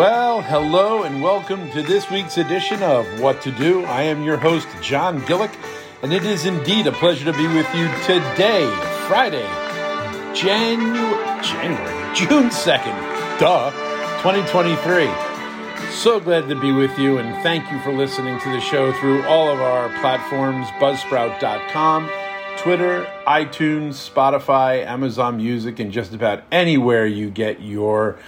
Well, hello and welcome to this week's edition of What to Do. I am your host, John Gillick, and it is indeed a pleasure to be with you today, Friday, Janu- January, June 2nd, duh, 2023. So glad to be with you, and thank you for listening to the show through all of our platforms buzzsprout.com, Twitter, iTunes, Spotify, Amazon Music, and just about anywhere you get your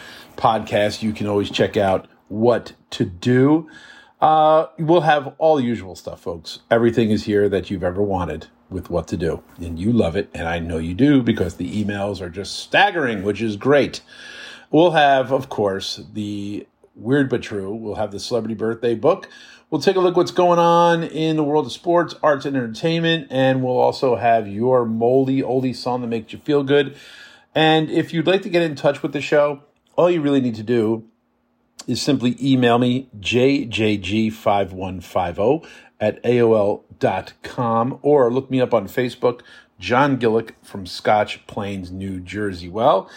podcast. You can always check out what to do. Uh, we'll have all the usual stuff, folks. Everything is here that you've ever wanted with what to do. And you love it. And I know you do because the emails are just staggering, which is great. We'll have, of course, the weird but true. We'll have the celebrity birthday book. We'll take a look what's going on in the world of sports, arts, and entertainment. And we'll also have your moldy oldie song that makes you feel good. And if you'd like to get in touch with the show, all you really need to do is simply email me jjg5150 at aol.com or look me up on Facebook, John Gillick from Scotch Plains, New Jersey. Well,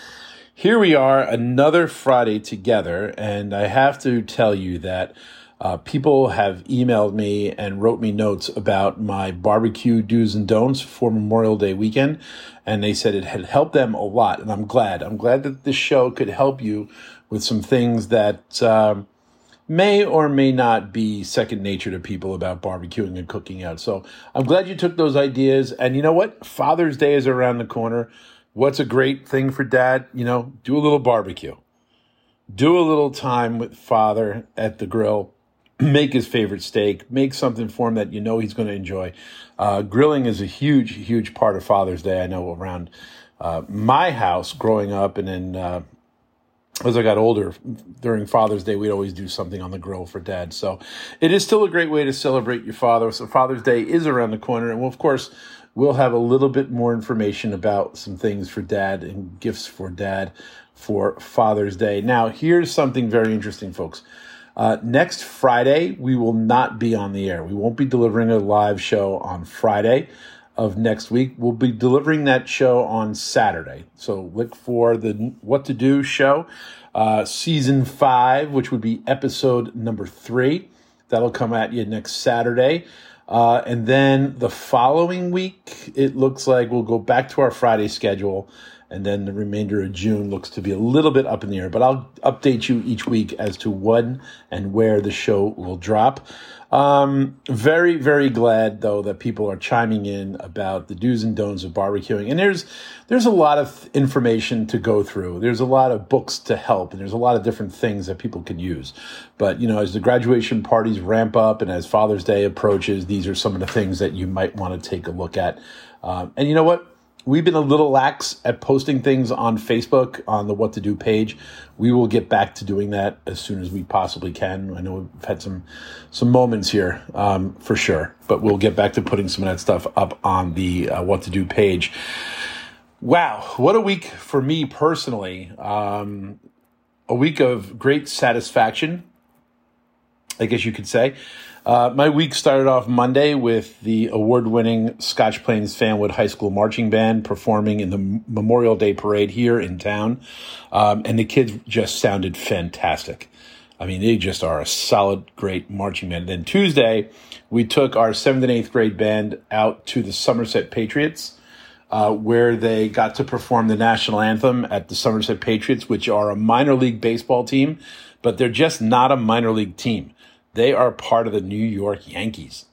here we are, another Friday together, and I have to tell you that uh, people have emailed me and wrote me notes about my barbecue do's and don'ts for Memorial Day weekend, and they said it had helped them a lot, and I'm glad. I'm glad that this show could help you with some things that um, may or may not be second nature to people about barbecuing and cooking out. So I'm glad you took those ideas, and you know what? Father's Day is around the corner. What's a great thing for dad? You know, do a little barbecue. Do a little time with father at the grill make his favorite steak, make something for him that you know he's going to enjoy. Uh, grilling is a huge, huge part of Father's Day. I know around uh, my house growing up, and then uh, as I got older, during Father's Day, we'd always do something on the grill for Dad. So it is still a great way to celebrate your father. So Father's Day is around the corner, and we'll, of course, we'll have a little bit more information about some things for Dad and gifts for Dad for Father's Day. Now, here's something very interesting, folks. Uh, next Friday, we will not be on the air. We won't be delivering a live show on Friday of next week. We'll be delivering that show on Saturday. So look for the What to Do show, uh, season five, which would be episode number three. That'll come at you next Saturday. Uh, and then the following week, it looks like we'll go back to our Friday schedule and then the remainder of June looks to be a little bit up in the air. But I'll update you each week as to when and where the show will drop. Um, very, very glad though that people are chiming in about the do's and don'ts of barbecuing. And there's there's a lot of information to go through. There's a lot of books to help, and there's a lot of different things that people can use. But you know, as the graduation parties ramp up and as Father's Day approaches, these are some of the things that you might want to take a look at. Um, and you know what? We've been a little lax at posting things on Facebook on the What to Do page. We will get back to doing that as soon as we possibly can. I know we've had some some moments here um, for sure, but we'll get back to putting some of that stuff up on the uh, What to Do page. Wow, what a week for me personally! Um, a week of great satisfaction, I guess you could say. Uh, my week started off Monday with the award winning Scotch Plains Fanwood High School Marching Band performing in the Memorial Day Parade here in town. Um, and the kids just sounded fantastic. I mean, they just are a solid, great marching band. then Tuesday, we took our seventh and eighth grade band out to the Somerset Patriots. Uh, where they got to perform the national anthem at the Somerset Patriots, which are a minor league baseball team, but they're just not a minor league team. They are part of the New York Yankees.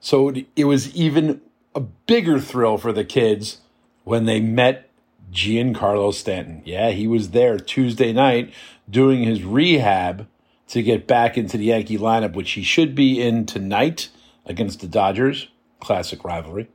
So it was even a bigger thrill for the kids when they met Giancarlo Stanton. Yeah, he was there Tuesday night doing his rehab to get back into the Yankee lineup, which he should be in tonight against the Dodgers. Classic rivalry.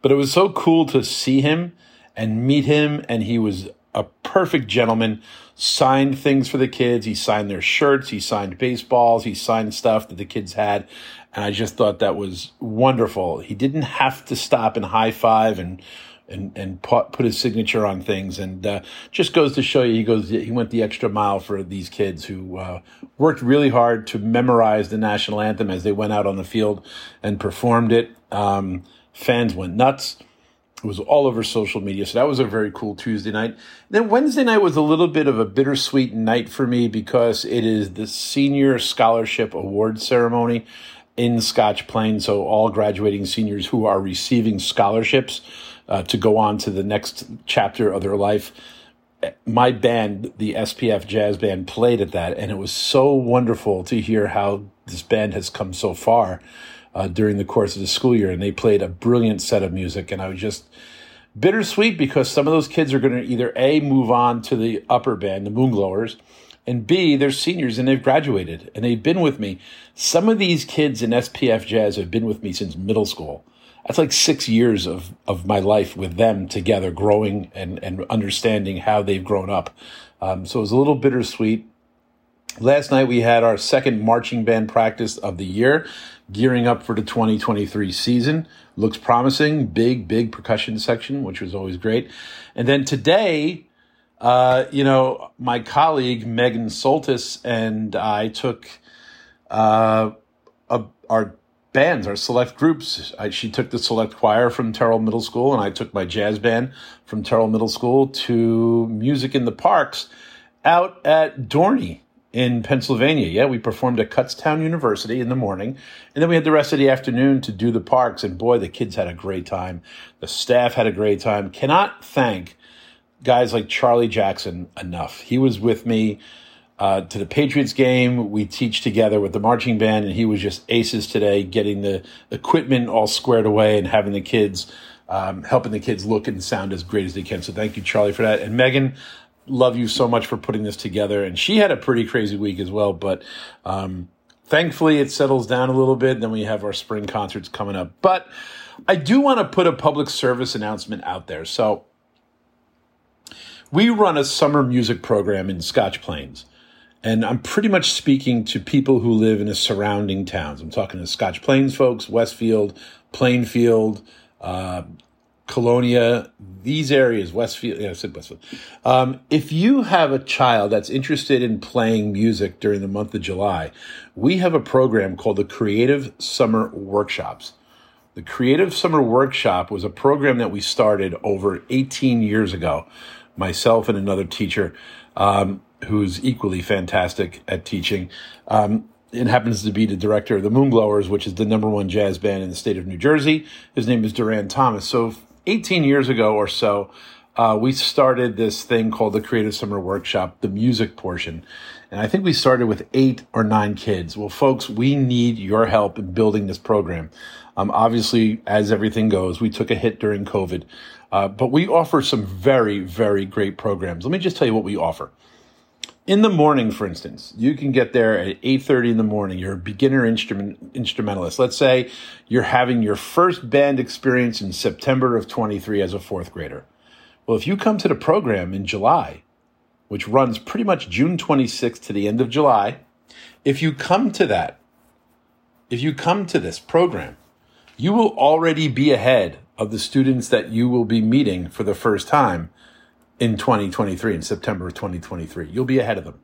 But it was so cool to see him and meet him, and he was a perfect gentleman signed things for the kids. He signed their shirts. He signed baseballs. He signed stuff that the kids had. And I just thought that was wonderful. He didn't have to stop and high five and, and, and put, his signature on things. And, uh, just goes to show you, he goes, he went the extra mile for these kids who, uh, worked really hard to memorize the national anthem as they went out on the field and performed it. Um, fans went nuts. It was all over social media. So that was a very cool Tuesday night. Then Wednesday night was a little bit of a bittersweet night for me because it is the senior scholarship award ceremony in Scotch Plains. So all graduating seniors who are receiving scholarships uh, to go on to the next chapter of their life. My band, the SPF Jazz Band, played at that, and it was so wonderful to hear how this band has come so far uh, during the course of the school year, and they played a brilliant set of music. And I was just bittersweet because some of those kids are going to either a move on to the upper band, the Moonglowers, and b they're seniors and they've graduated and they've been with me. Some of these kids in SPF Jazz have been with me since middle school. That's like six years of, of my life with them together, growing and, and understanding how they've grown up. Um, so it was a little bittersweet. Last night we had our second marching band practice of the year, gearing up for the 2023 season. Looks promising. Big, big percussion section, which was always great. And then today, uh, you know, my colleague Megan Soltis and I took uh, a, our bands, our select groups. I, she took the select choir from Terrill Middle School, and I took my jazz band from Terrill Middle School to Music in the Parks out at Dorney in Pennsylvania. Yeah, we performed at Kutztown University in the morning, and then we had the rest of the afternoon to do the parks. And boy, the kids had a great time. The staff had a great time. Cannot thank guys like Charlie Jackson enough. He was with me uh, to the Patriots game. We teach together with the marching band, and he was just aces today, getting the equipment all squared away and having the kids. Um, helping the kids look and sound as great as they can. So thank you, Charlie, for that. And Megan, love you so much for putting this together. And she had a pretty crazy week as well, but um, thankfully it settles down a little bit. Then we have our spring concerts coming up. But I do want to put a public service announcement out there. So we run a summer music program in Scotch Plains. And I'm pretty much speaking to people who live in the surrounding towns. I'm talking to Scotch Plains folks, Westfield, Plainfield, uh, Colonia, these areas, Westfield, yeah, I said Westfield. Um, if you have a child that's interested in playing music during the month of July, we have a program called the Creative Summer Workshops. The Creative Summer Workshop was a program that we started over 18 years ago, myself and another teacher um, who's equally fantastic at teaching. Um, and happens to be the director of the Moonglowers, which is the number one jazz band in the state of New Jersey. His name is Duran Thomas. So 18 years ago or so, uh, we started this thing called the Creative Summer Workshop, the music portion. And I think we started with eight or nine kids. Well, folks, we need your help in building this program. Um, obviously, as everything goes, we took a hit during COVID, uh, but we offer some very, very great programs. Let me just tell you what we offer in the morning, for instance, you can get there at 8.30 in the morning. You're a beginner instrument, instrumentalist. Let's say you're having your first band experience in September of 23 as a fourth grader. Well, if you come to the program in July, which runs pretty much June 26th to the end of July, if you come to that, if you come to this program, you will already be ahead of the students that you will be meeting for the first time in 2023, in September of 2023. You'll be ahead of them.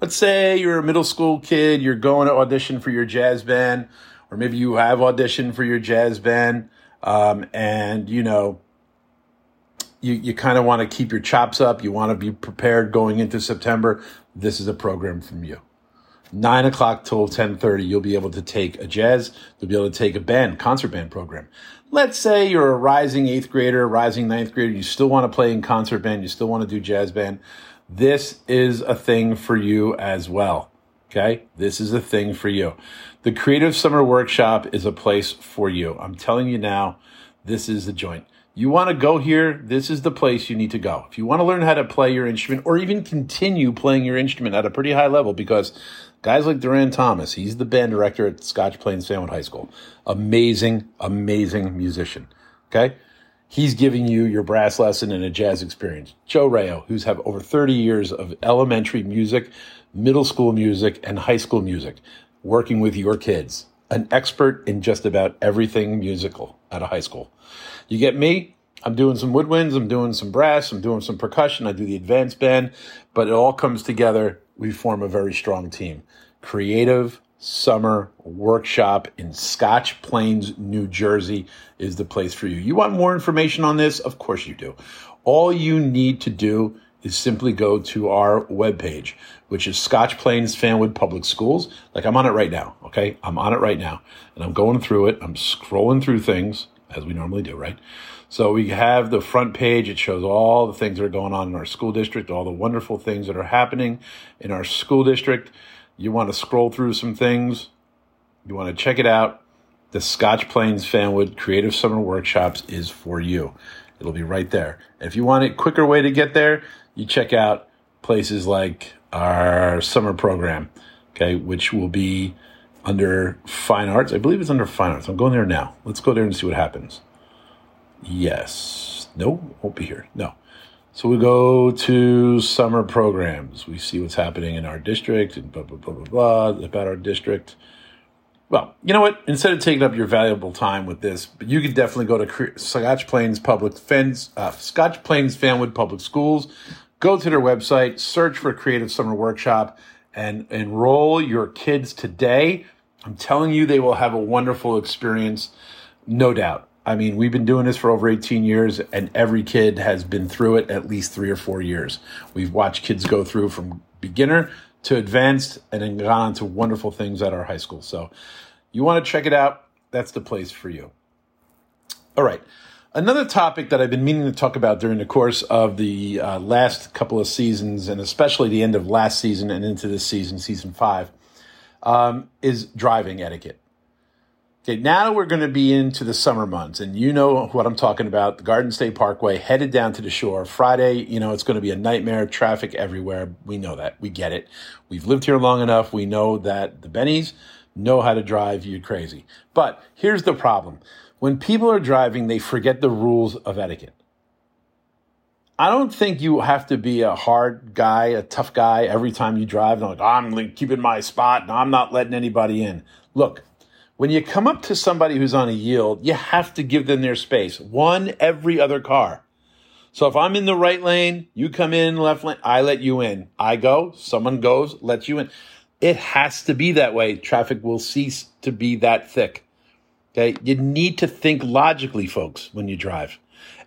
Let's say you're a middle school kid, you're going to audition for your jazz band, or maybe you have auditioned for your jazz band, um, and you know, you, you kind of want to keep your chops up. You want to be prepared going into September. This is a program from you. Nine o'clock till 1030, you'll be able to take a jazz, you'll be able to take a band, concert band program let's say you're a rising eighth grader, rising ninth grader, you still want to play in concert band, you still want to do jazz band. This is a thing for you as well. Okay. This is a thing for you. The Creative Summer Workshop is a place for you. I'm telling you now, this is the joint. You want to go here, this is the place you need to go. If you want to learn how to play your instrument or even continue playing your instrument at a pretty high level, because Guys like Duran Thomas, he's the band director at Scotch Plains Fanwood High School. Amazing, amazing musician. Okay? He's giving you your brass lesson and a jazz experience. Joe Rayo, who's have over 30 years of elementary music, middle school music, and high school music, working with your kids. An expert in just about everything musical at a high school. You get me? I'm doing some woodwinds, I'm doing some brass, I'm doing some percussion, I do the advanced band, but it all comes together we form a very strong team. Creative Summer Workshop in Scotch Plains, New Jersey is the place for you. You want more information on this? Of course you do. All you need to do is simply go to our webpage, which is Scotch Plains Fanwood Public Schools. Like I'm on it right now, okay? I'm on it right now. And I'm going through it. I'm scrolling through things as we normally do, right? So we have the front page. It shows all the things that are going on in our school district, all the wonderful things that are happening in our school district. You want to scroll through some things. You want to check it out. The Scotch Plains Fanwood Creative Summer Workshops is for you. It'll be right there. If you want a quicker way to get there, you check out places like our summer program, okay, which will be under fine arts. I believe it's under fine arts. I'm going there now. Let's go there and see what happens. Yes. No, won't be here. No. So we go to summer programs. We see what's happening in our district and blah, blah, blah, blah, blah about our district. Well, you know what? Instead of taking up your valuable time with this, but you could definitely go to Scotch Plains Public Fence, uh, Scotch Plains Fanwood Public Schools. Go to their website, search for Creative Summer Workshop, and enroll your kids today. I'm telling you, they will have a wonderful experience, no doubt. I mean, we've been doing this for over 18 years, and every kid has been through it at least three or four years. We've watched kids go through from beginner to advanced and then gone on to wonderful things at our high school. So, you want to check it out, that's the place for you. All right. Another topic that I've been meaning to talk about during the course of the uh, last couple of seasons, and especially the end of last season and into this season, season five, um, is driving etiquette. Okay, now we're going to be into the summer months, and you know what I'm talking about. The Garden State Parkway headed down to the shore. Friday, you know, it's going to be a nightmare, traffic everywhere. We know that. We get it. We've lived here long enough. We know that the Bennies know how to drive you crazy. But here's the problem when people are driving, they forget the rules of etiquette. I don't think you have to be a hard guy, a tough guy every time you drive. Like, I'm keeping my spot and I'm not letting anybody in. Look, when you come up to somebody who's on a yield, you have to give them their space. One every other car. So if I'm in the right lane, you come in left lane, I let you in. I go, someone goes, lets you in. It has to be that way. Traffic will cease to be that thick. Okay. You need to think logically, folks, when you drive.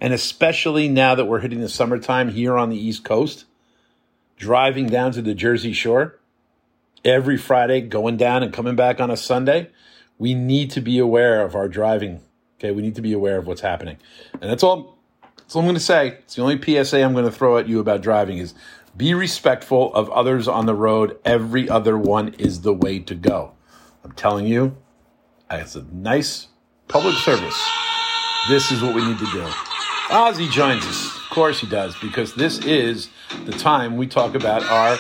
And especially now that we're hitting the summertime here on the East Coast, driving down to the Jersey Shore every Friday, going down and coming back on a Sunday we need to be aware of our driving. Okay, we need to be aware of what's happening, and that's all. That's all I'm going to say. It's the only PSA I'm going to throw at you about driving is be respectful of others on the road. Every other one is the way to go. I'm telling you, it's a nice public service. This is what we need to do. Ozzy joins us. Of course he does, because this is the time we talk about our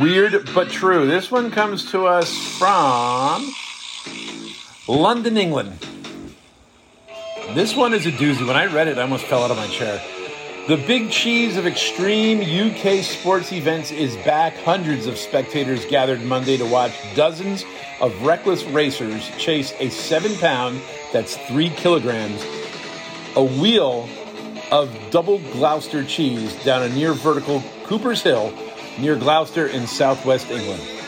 weird but true. This one comes to us from London, England. This one is a doozy. When I read it, I almost fell out of my chair. The big cheese of extreme UK sports events is back. Hundreds of spectators gathered Monday to watch dozens of reckless racers chase a seven pound, that's three kilograms, a wheel of double Gloucester cheese down a near vertical Cooper's Hill near Gloucester in southwest England.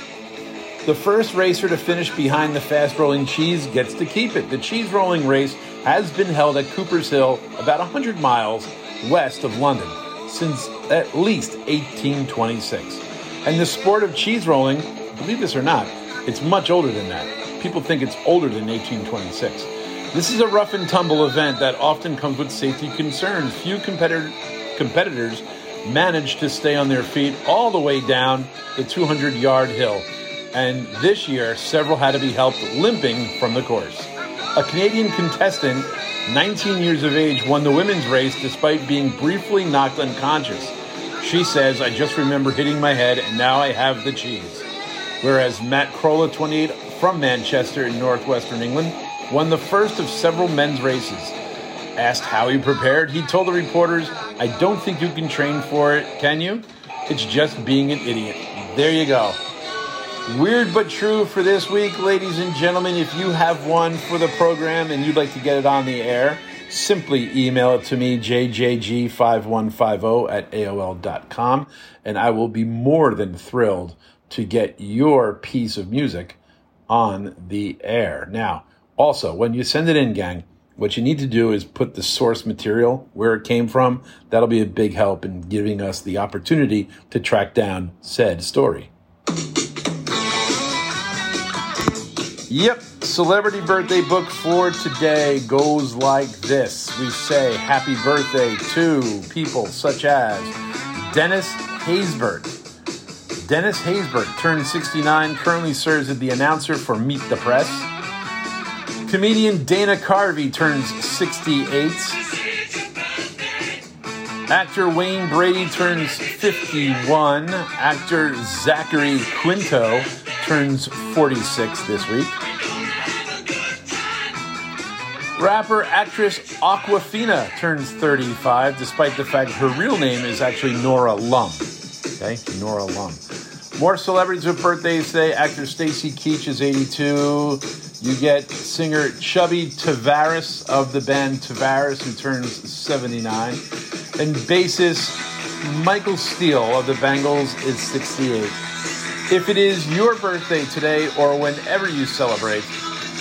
The first racer to finish behind the fast rolling cheese gets to keep it. The cheese rolling race has been held at Cooper's Hill, about 100 miles west of London, since at least 1826. And the sport of cheese rolling, believe this or not, it's much older than that. People think it's older than 1826. This is a rough and tumble event that often comes with safety concerns. Few competitor, competitors manage to stay on their feet all the way down the 200 yard hill and this year several had to be helped limping from the course. A Canadian contestant, 19 years of age, won the women's race despite being briefly knocked unconscious. She says, I just remember hitting my head and now I have the cheese. Whereas Matt Crolla, 28, from Manchester in northwestern England, won the first of several men's races. Asked how he prepared, he told the reporters, I don't think you can train for it, can you? It's just being an idiot. There you go. Weird but true for this week, ladies and gentlemen. If you have one for the program and you'd like to get it on the air, simply email it to me, jjg5150 at AOL.com, and I will be more than thrilled to get your piece of music on the air. Now, also, when you send it in, gang, what you need to do is put the source material where it came from. That'll be a big help in giving us the opportunity to track down said story. Yep, celebrity birthday book for today goes like this. We say happy birthday to people such as Dennis Haysbert. Dennis Haysbert turned 69, currently serves as the announcer for Meet the Press. Comedian Dana Carvey turns 68. Actor Wayne Brady turns 51. Actor Zachary Quinto turns 46 this week. Rapper actress Awkwafina turns 35, despite the fact her real name is actually Nora Lum. Okay, Nora Lum. More celebrities with birthdays today. Actor Stacy Keach is 82. You get singer Chubby Tavares of the band Tavares, who turns 79. And bassist Michael Steele of the Bangles is 68. If it is your birthday today or whenever you celebrate,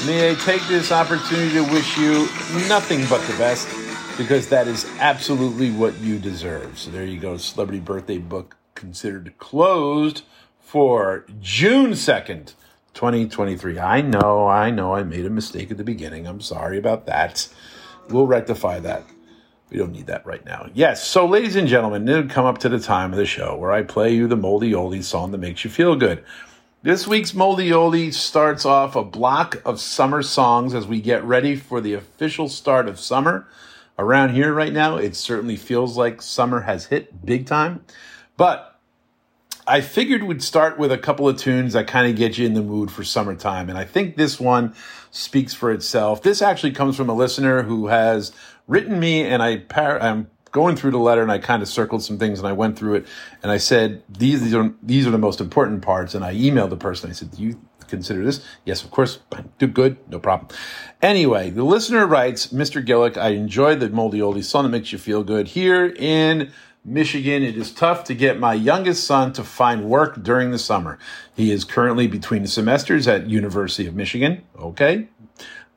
may I take this opportunity to wish you nothing but the best because that is absolutely what you deserve. So there you go, celebrity birthday book considered closed for June 2nd, 2023. I know, I know, I made a mistake at the beginning. I'm sorry about that. We'll rectify that. We don't need that right now. Yes, so ladies and gentlemen, it'll come up to the time of the show where I play you the Moldy Oldie song that makes you feel good. This week's Moldy Oldie starts off a block of summer songs as we get ready for the official start of summer. Around here right now, it certainly feels like summer has hit big time. But I figured we'd start with a couple of tunes that kind of get you in the mood for summertime. And I think this one speaks for itself. This actually comes from a listener who has written me, and I par- I'm going through the letter and I kind of circled some things and I went through it and I said, these, these are, these are the most important parts. And I emailed the person. I said, do you consider this? Yes, of course. Do good. No problem. Anyway, the listener writes, Mr. Gillick, I enjoy the moldy oldie song that makes you feel good here in Michigan, it is tough to get my youngest son to find work during the summer. He is currently between semesters at University of Michigan, okay?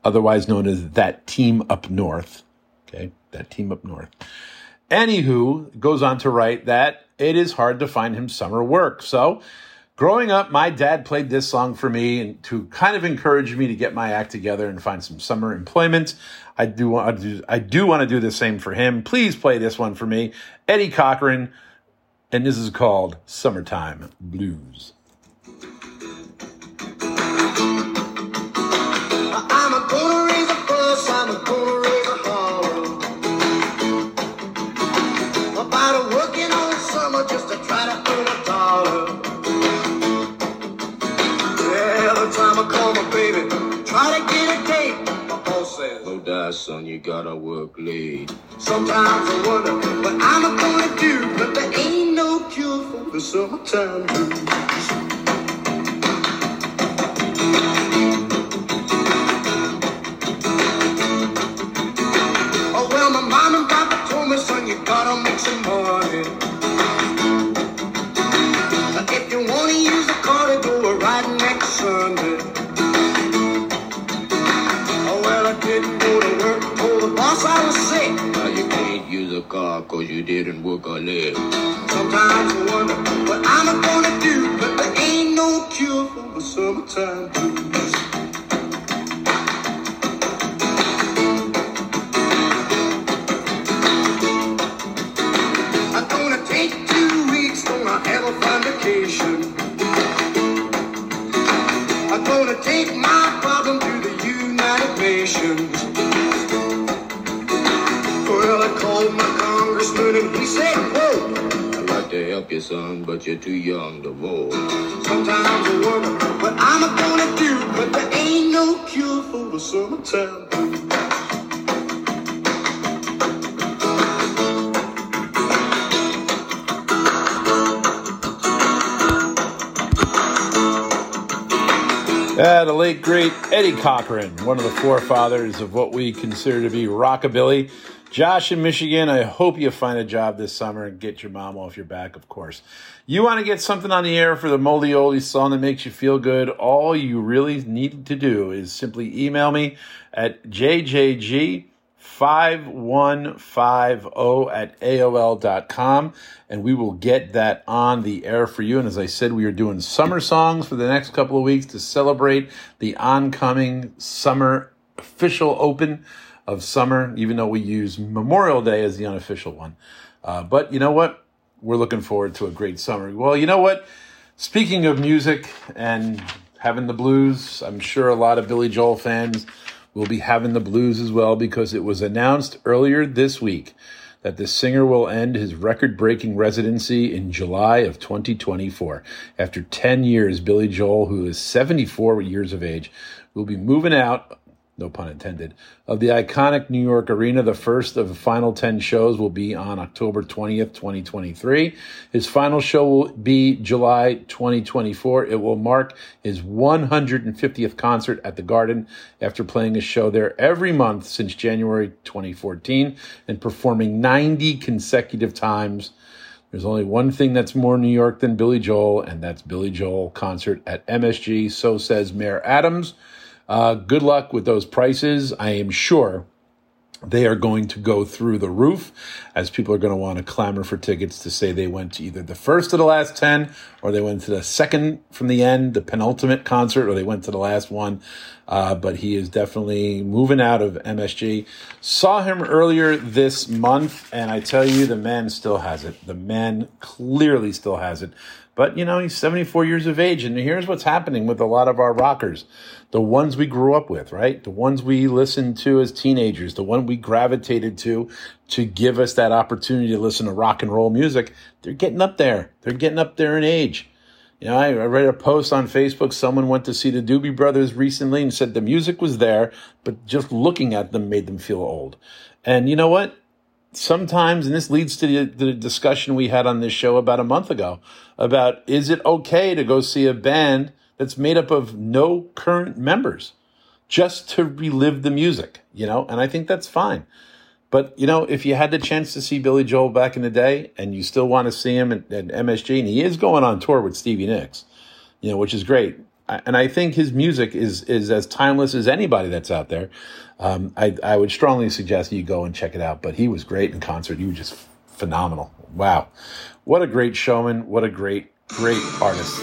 Otherwise known as that team up north, okay? That team up north. Anywho, goes on to write that it is hard to find him summer work. So, growing up, my dad played this song for me and to kind of encourage me to get my act together and find some summer employment. I do want to do, I do want to do the same for him. Please play this one for me. Eddie Cochran, and this is called Summertime Blues. Die, son, you gotta work late. Sometimes I wonder what I'm gonna do, but there ain't no cure for the summertime blues. Cause you didn't work a leg. Sometimes I wonder what I'm gonna do, but there ain't no cure for the summertime for the. Uh, the late great Eddie Cochran, one of the forefathers of what we consider to be rockabilly. Josh in Michigan, I hope you find a job this summer and get your mom off your back, of course. You want to get something on the air for the Moldy Oldie song that makes you feel good? All you really need to do is simply email me at jjg 5150 at AOL.com and we will get that on the air for you. And as I said, we are doing summer songs for the next couple of weeks to celebrate the oncoming summer official open of summer, even though we use Memorial Day as the unofficial one. Uh, but you know what? We're looking forward to a great summer. Well, you know what? Speaking of music and having the blues, I'm sure a lot of Billy Joel fans will be having the blues as well because it was announced earlier this week that the singer will end his record breaking residency in July of 2024. After 10 years, Billy Joel, who is 74 years of age, will be moving out no pun intended, of the iconic New York Arena. The first of the final 10 shows will be on October 20th, 2023. His final show will be July 2024. It will mark his 150th concert at the Garden after playing a show there every month since January 2014 and performing 90 consecutive times. There's only one thing that's more New York than Billy Joel, and that's Billy Joel concert at MSG. So says Mayor Adams. Uh, good luck with those prices. I am sure they are going to go through the roof as people are going to want to clamor for tickets to say they went to either the first of the last 10 or they went to the second from the end, the penultimate concert, or they went to the last one. Uh, but he is definitely moving out of MSG. Saw him earlier this month, and I tell you, the man still has it. The man clearly still has it. But, you know, he's 74 years of age. And here's what's happening with a lot of our rockers the ones we grew up with, right? The ones we listened to as teenagers, the one we gravitated to to give us that opportunity to listen to rock and roll music. They're getting up there. They're getting up there in age. You know, I, I read a post on Facebook. Someone went to see the Doobie Brothers recently and said the music was there, but just looking at them made them feel old. And you know what? Sometimes, and this leads to the, the, discussion we had on this show about a month ago about is it okay to go see a band that's made up of no current members just to relive the music, you know? And I think that's fine. But, you know, if you had the chance to see Billy Joel back in the day and you still want to see him at, at MSG, and he is going on tour with Stevie Nicks, you know, which is great and I think his music is is as timeless as anybody that's out there. Um, I I would strongly suggest you go and check it out. But he was great in concert. He was just phenomenal. Wow, what a great showman! What a great great artist.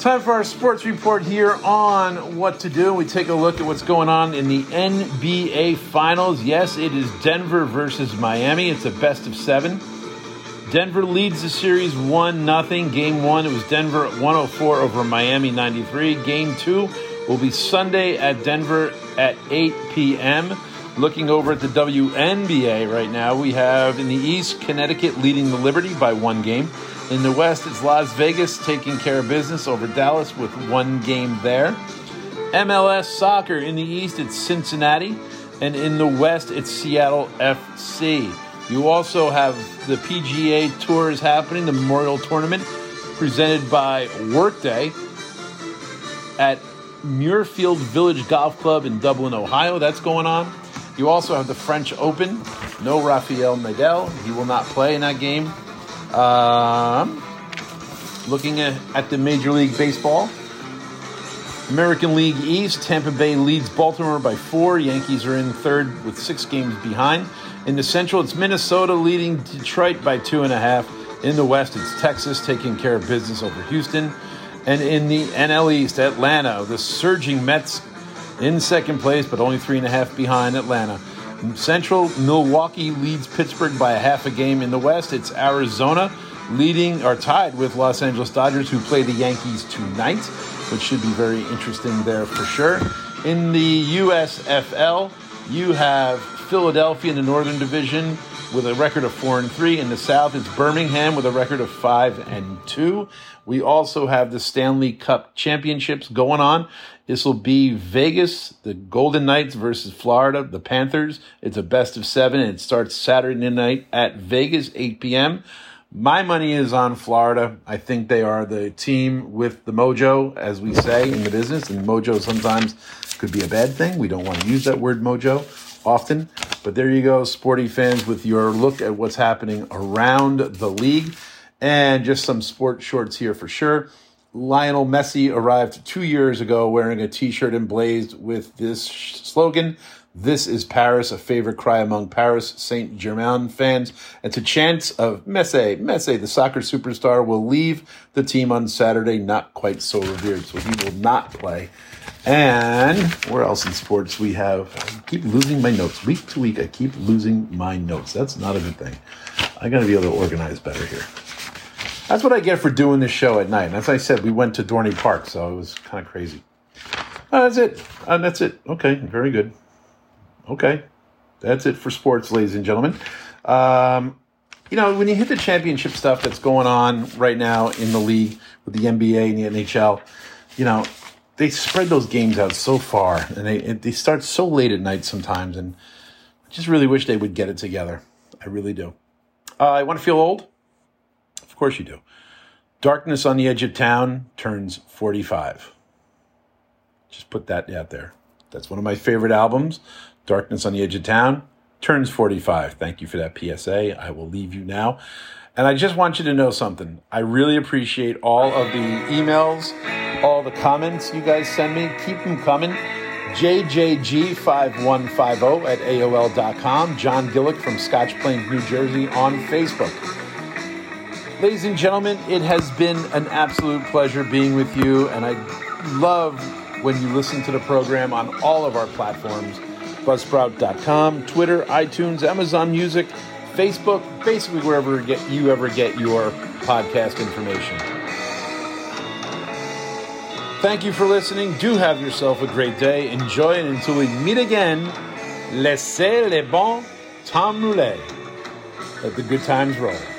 Time for our sports report here on what to do. We take a look at what's going on in the NBA Finals. Yes, it is Denver versus Miami. It's a best of seven. Denver leads the series 1 0. Game 1, it was Denver 104 over Miami 93. Game 2 will be Sunday at Denver at 8 p.m. Looking over at the WNBA right now, we have in the East, Connecticut leading the Liberty by one game. In the West, it's Las Vegas taking care of business over Dallas with one game there. MLS soccer in the East, it's Cincinnati. And in the West, it's Seattle FC. You also have the PGA Tour is happening, the Memorial Tournament, presented by Workday at Muirfield Village Golf Club in Dublin, Ohio. That's going on. You also have the French Open. No Rafael Nadal. He will not play in that game. Um, looking at, at the Major League Baseball. American League East, Tampa Bay leads Baltimore by four. Yankees are in third with six games behind. In the Central, it's Minnesota leading Detroit by two and a half. In the West, it's Texas taking care of business over Houston. And in the NL East, Atlanta, the surging Mets in second place, but only three and a half behind Atlanta. Central, Milwaukee leads Pittsburgh by a half a game. In the West, it's Arizona leading or tied with Los Angeles Dodgers, who play the Yankees tonight, which should be very interesting there for sure. In the USFL, you have Philadelphia in the Northern Division with a record of four and three. In the South, it's Birmingham with a record of five and two. We also have the Stanley Cup Championships going on. This will be Vegas, the Golden Knights versus Florida, the Panthers. It's a best of seven, and it starts Saturday night at Vegas, 8 p.m. My money is on Florida. I think they are the team with the mojo, as we say in the business. And mojo sometimes could be a bad thing. We don't want to use that word mojo often. But there you go, sporty fans, with your look at what's happening around the league. And just some sport shorts here for sure. Lionel Messi arrived two years ago wearing a t shirt emblazed with this slogan this is Paris, a favorite cry among Paris Saint Germain fans. It's a chance of Messi. Messi, the soccer superstar, will leave the team on Saturday, not quite so revered, so he will not play. And where else in sports we have? I keep losing my notes. Week to week, I keep losing my notes. That's not a good thing. I got to be able to organize better here. That's what I get for doing this show at night. And as I said, we went to Dorney Park, so it was kind of crazy. That's it. Uh, that's it. Okay, very good. Okay. That's it for sports, ladies and gentlemen. Um, you know, when you hit the championship stuff that's going on right now in the league with the NBA and the NHL, you know, they spread those games out so far and they, they start so late at night sometimes. And I just really wish they would get it together. I really do. Uh, I want to feel old? Of course you do. Darkness on the Edge of Town turns 45. Just put that out there. That's one of my favorite albums. Darkness on the Edge of Town turns 45. Thank you for that PSA. I will leave you now. And I just want you to know something. I really appreciate all of the emails, all the comments you guys send me. Keep them coming. JJG5150 at AOL.com. John Gillick from Scotch Plains, New Jersey on Facebook. Ladies and gentlemen, it has been an absolute pleasure being with you, and I love when you listen to the program on all of our platforms buzzsprout.com, Twitter, iTunes, Amazon Music, Facebook, basically wherever you ever get your podcast information. Thank you for listening. Do have yourself a great day. Enjoy it until we meet again. Laissez les bons temps rouler. Let the good times roll.